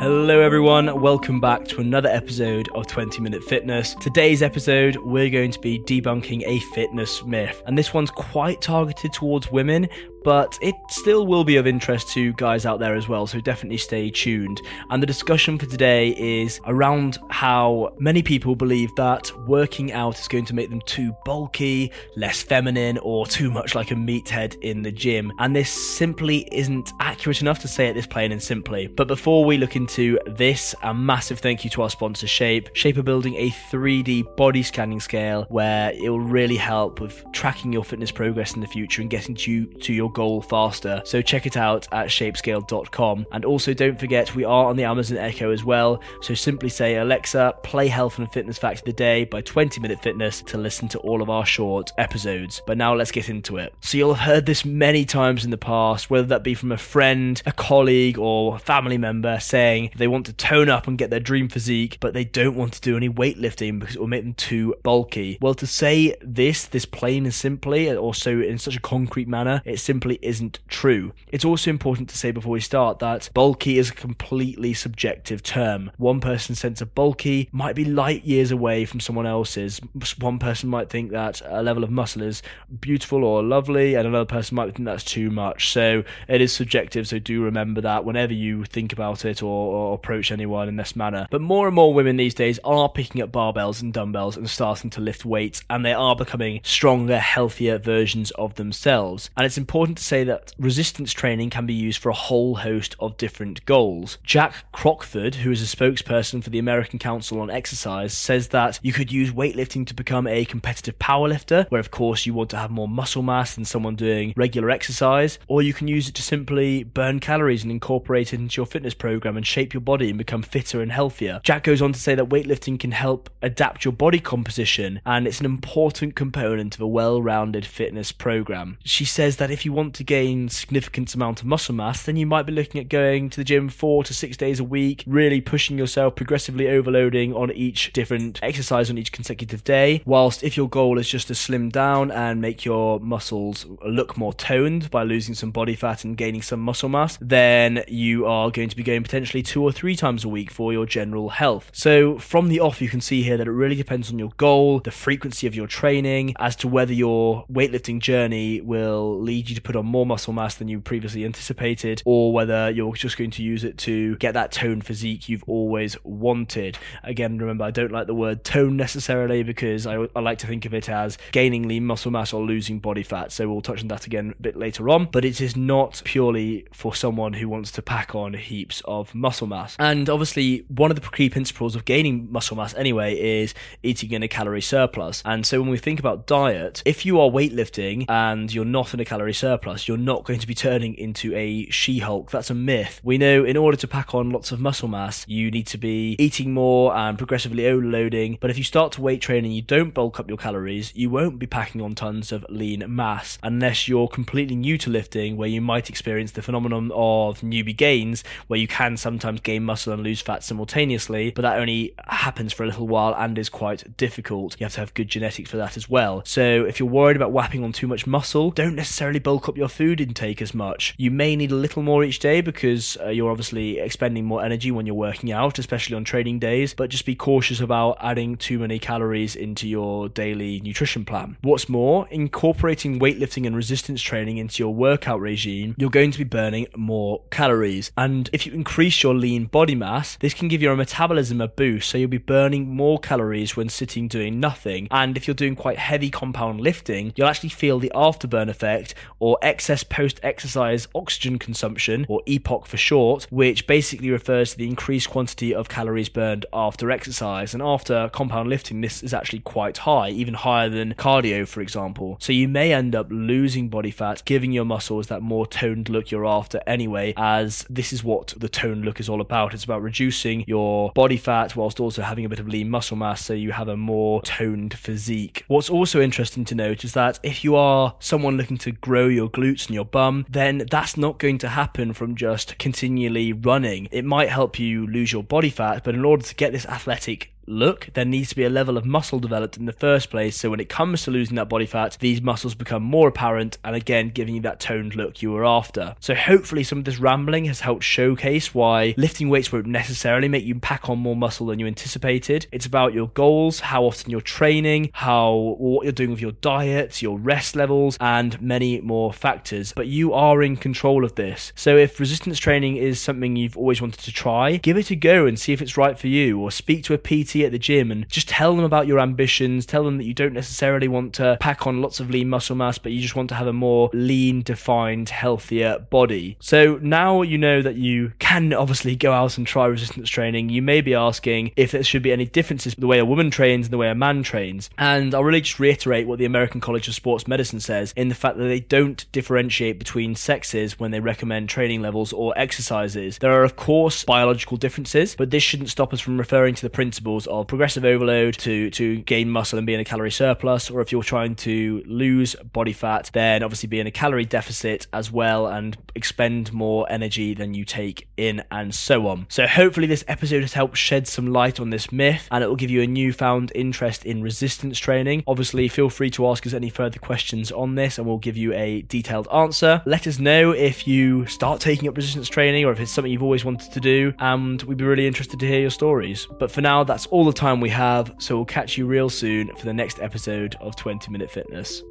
Hello, everyone. Welcome back to another episode of 20 Minute Fitness. Today's episode, we're going to be debunking a fitness myth, and this one's quite targeted towards women, but it still will be of interest to guys out there as well, so definitely stay tuned. And the discussion for today is around how many people believe that working out is going to make them too bulky, less feminine, or too much like a meathead in the gym. And this simply isn't accurate enough to say it this plain and simply. But before we look into this, a massive thank you to our sponsor Shape. Shape are building a 3D body scanning scale where it will really help with tracking your fitness progress in the future and getting you to your goal faster. So check it out at shapescale.com. And also don't forget we are on the Amazon Echo as well. So simply say Alexa, play Health and Fitness Fact of the Day by 20 Minute Fitness to listen to all of our short episodes. But now let's get into it. So you'll have heard this many times in the past, whether that be from a friend, a colleague, or a family member saying they want to tone up and get their dream physique, but they don't want to do any weightlifting because it will make them too bulky. Well, to say this, this plain and simply, also in such a concrete manner, it's simply simply isn't true. It's also important to say before we start that bulky is a completely subjective term. One person's sense of bulky might be light years away from someone else's. One person might think that a level of muscle is beautiful or lovely, and another person might think that's too much. So it is subjective, so do remember that whenever you think about it or, or approach anyone in this manner. But more and more women these days are picking up barbells and dumbbells and starting to lift weights, and they are becoming stronger, healthier versions of themselves. And it's important important to say that resistance training can be used for a whole host of different goals. Jacque Crockford, who is a spokesperson for the American Council on Exercise, says that you could use weightlifting to become a competitive powerlifter, where of course you want to have more muscle mass than someone doing regular exercise, or you can use it to simply burn calories and incorporate it into your fitness program and shape your body and become fitter and healthier. Jacque goes on to say that weightlifting can help adapt your body composition and it's an important component of a well-rounded fitness program. She says that if you want want to gain significant amount of muscle mass, then you might be looking at going to the gym four to six days a week, really pushing yourself, progressively overloading on each different exercise on each consecutive day. Whilst if your goal is just to slim down and make your muscles look more toned by losing some body fat and gaining some muscle mass, then you are going to be going potentially two or three times a week for your general health. So from the off, you can see here that it really depends on your goal, the frequency of your training, as to whether your weightlifting journey will lead you to put on more muscle mass than you previously anticipated, or whether you're just going to use it to get that toned physique you've always wanted. Again, remember, I don't like the word tone necessarily because I, I like to think of it as gaining lean muscle mass or losing body fat. So we'll touch on that again a bit later on. But it is not purely for someone who wants to pack on heaps of muscle mass. And obviously, one of the key principles of gaining muscle mass anyway is eating in a calorie surplus. And so when we think about diet, if you are weightlifting and you're not in a calorie surplus, surplus, you're not going to be turning into a She Hulk. That's a myth. We know in order to pack on lots of muscle mass, you need to be eating more and progressively overloading. But if you start to weight train and you don't bulk up your calories, you won't be packing on tons of lean mass unless you're completely new to lifting, where you might experience the phenomenon of newbie gains, where you can sometimes gain muscle and lose fat simultaneously, but that only happens for a little while and is quite difficult. You have to have good genetics for that as well. So if you're worried about whapping on too much muscle, don't necessarily bulk up your food intake as much. You may need a little more each day because uh, you're obviously expending more energy when you're working out, especially on training days, but just be cautious about adding too many calories into your daily nutrition plan. What's more, incorporating weightlifting and resistance training into your workout regime, you're going to be burning more calories. And if you increase your lean body mass, this can give your metabolism a boost, so you'll be burning more calories when sitting doing nothing. And if you're doing quite heavy compound lifting, you'll actually feel the afterburn effect or excess post exercise oxygen consumption, or EPOC for short, which basically refers to the increased quantity of calories burned after exercise. And after compound lifting, this is actually quite high, even higher than cardio, for example. So you may end up losing body fat, giving your muscles that more toned look you're after anyway, as this is what the toned look is all about. It's about reducing your body fat whilst also having a bit of lean muscle mass so you have a more toned physique. What's also interesting to note is that if you are someone looking to grow your glutes and your bum, then that's not going to happen from just continually running. It might help you lose your body fat, but in order to get this athletic look, there needs to be a level of muscle developed in the first place. So when it comes to losing that body fat, these muscles become more apparent and again giving you that toned look you were after. So hopefully some of this rambling has helped showcase why lifting weights won't necessarily make you pack on more muscle than you anticipated. It's about your goals, how often you're training, how what you're doing with your diet, your rest levels, and many more factors. But you are in control of this. So if resistance training is something you've always wanted to try, give it a go and see if it's right for you, or speak to a PT at the gym and just tell them about your ambitions. Tell them that you don't necessarily want to pack on lots of lean muscle mass, but you just want to have a more lean, defined, healthier body. So now you know that you can obviously go out and try resistance training. You may be asking if there should be any differences the way a woman trains and the way a man trains. And I'll really just reiterate what the American College of Sports Medicine says in the fact that they don't differentiate between sexes when they recommend training levels or exercises. There are, of course, biological differences, but this shouldn't stop us from referring to the principles of progressive overload to, to gain muscle and be in a calorie surplus, or if you're trying to lose body fat, then obviously be in a calorie deficit as well and expend more energy than you take in, and so on. So, hopefully, this episode has helped shed some light on this myth and it will give you a newfound interest in resistance training. Obviously, feel free to ask us any further questions on this and we'll give you a detailed answer. Let us know if you start taking up resistance training or if it's something you've always wanted to do, and we'd be really interested to hear your stories. But for now, that's all the time we have, so we'll catch you real soon for the next episode of 20 Minute Fitness.